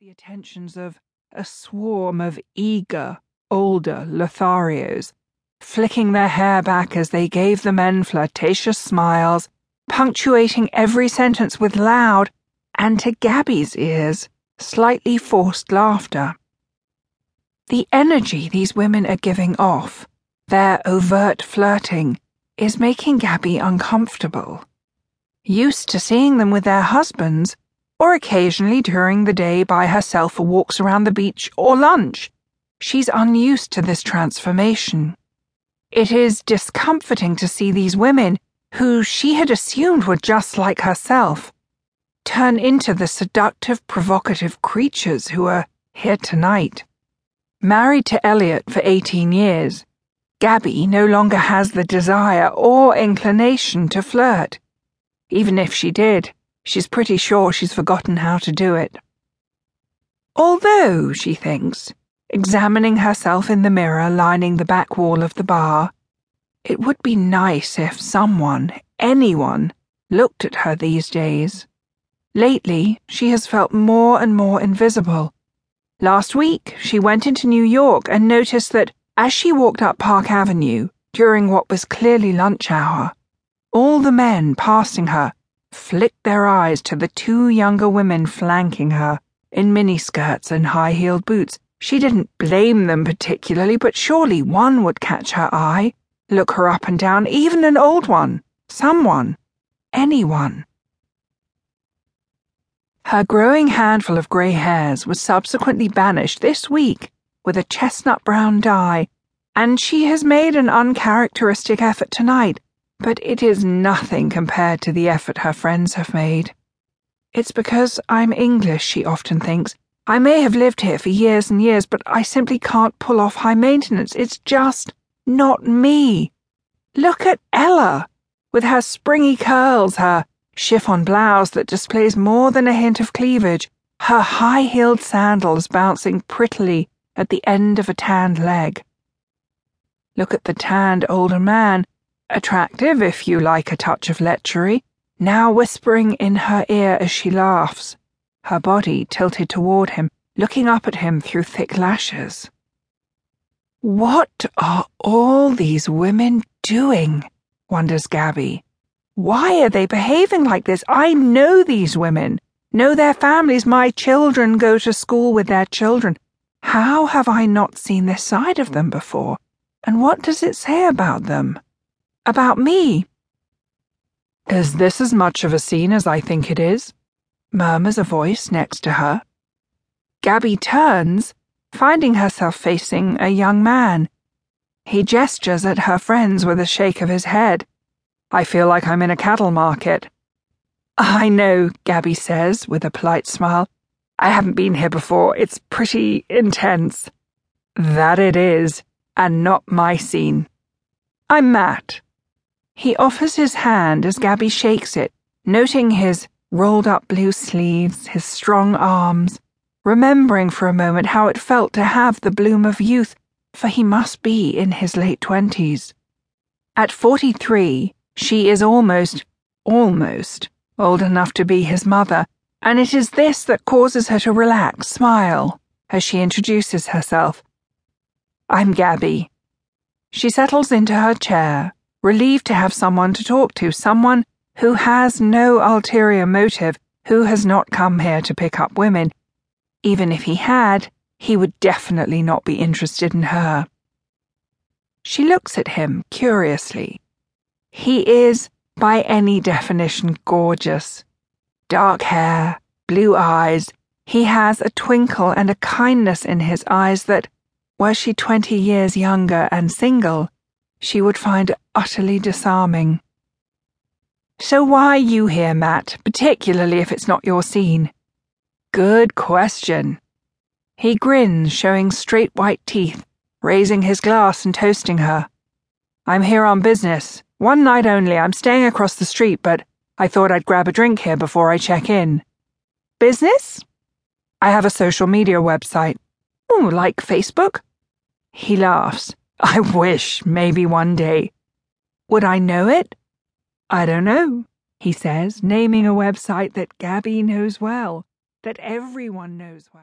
the attentions of a swarm of eager, older Lotharios, flicking their hair back as they gave the men flirtatious smiles, punctuating every sentence with loud, and to Gabby's ears, slightly forced laughter. The energy these women are giving off, their overt flirting, is making Gabby uncomfortable. Used to seeing them with their husbands, or occasionally during the day by herself for walks around the beach or lunch. She's unused to this transformation. It is discomforting to see these women, who she had assumed were just like herself, turn into the seductive, provocative creatures who are here tonight. Married to Elliott for 18 years, Gabby no longer has the desire or inclination to flirt. Even if she did, She's pretty sure she's forgotten how to do it. Although, she thinks, examining herself in the mirror lining the back wall of the bar, it would be nice if someone, anyone, looked at her these days. Lately, she has felt more and more invisible. Last week, she went into New York and noticed that as she walked up Park Avenue during what was clearly lunch hour, all the men passing her flicked their eyes to the two younger women flanking her in miniskirts and high heeled boots. She didn't blame them particularly, but surely one would catch her eye, look her up and down, even an old one, someone, anyone. Her growing handful of grey hairs was subsequently banished this week with a chestnut brown dye, and she has made an uncharacteristic effort tonight but it is nothing compared to the effort her friends have made. It's because I'm English, she often thinks. I may have lived here for years and years, but I simply can't pull off high maintenance. It's just not me. Look at Ella, with her springy curls, her chiffon blouse that displays more than a hint of cleavage, her high heeled sandals bouncing prettily at the end of a tanned leg. Look at the tanned older man attractive if you like a touch of lechery, now whispering in her ear as she laughs, her body tilted toward him, looking up at him through thick lashes. What are all these women doing? wonders Gabby. Why are they behaving like this? I know these women, know their families. My children go to school with their children. How have I not seen this side of them before? And what does it say about them? About me. Is this as much of a scene as I think it is? murmurs a voice next to her. Gabby turns, finding herself facing a young man. He gestures at her friends with a shake of his head. I feel like I'm in a cattle market. I know, Gabby says with a polite smile. I haven't been here before. It's pretty intense. That it is, and not my scene. I'm Matt. He offers his hand as Gabby shakes it, noting his rolled up blue sleeves, his strong arms, remembering for a moment how it felt to have the bloom of youth, for he must be in his late twenties. At 43, she is almost, almost old enough to be his mother, and it is this that causes her to relax, smile, as she introduces herself. I'm Gabby. She settles into her chair relieved to have someone to talk to, someone who has no ulterior motive, who has not come here to pick up women. Even if he had, he would definitely not be interested in her. She looks at him curiously. He is, by any definition, gorgeous. Dark hair, blue eyes, he has a twinkle and a kindness in his eyes that, were she twenty years younger and single, she would find utterly disarming. So why are you here, Matt, particularly if it's not your scene? Good question. He grins, showing straight white teeth, raising his glass and toasting her. I'm here on business. One night only. I'm staying across the street, but I thought I'd grab a drink here before I check in. Business? I have a social media website. Oh, like Facebook? He laughs. I wish, maybe one day. Would I know it? I don't know, he says, naming a website that Gabby knows well, that everyone knows well.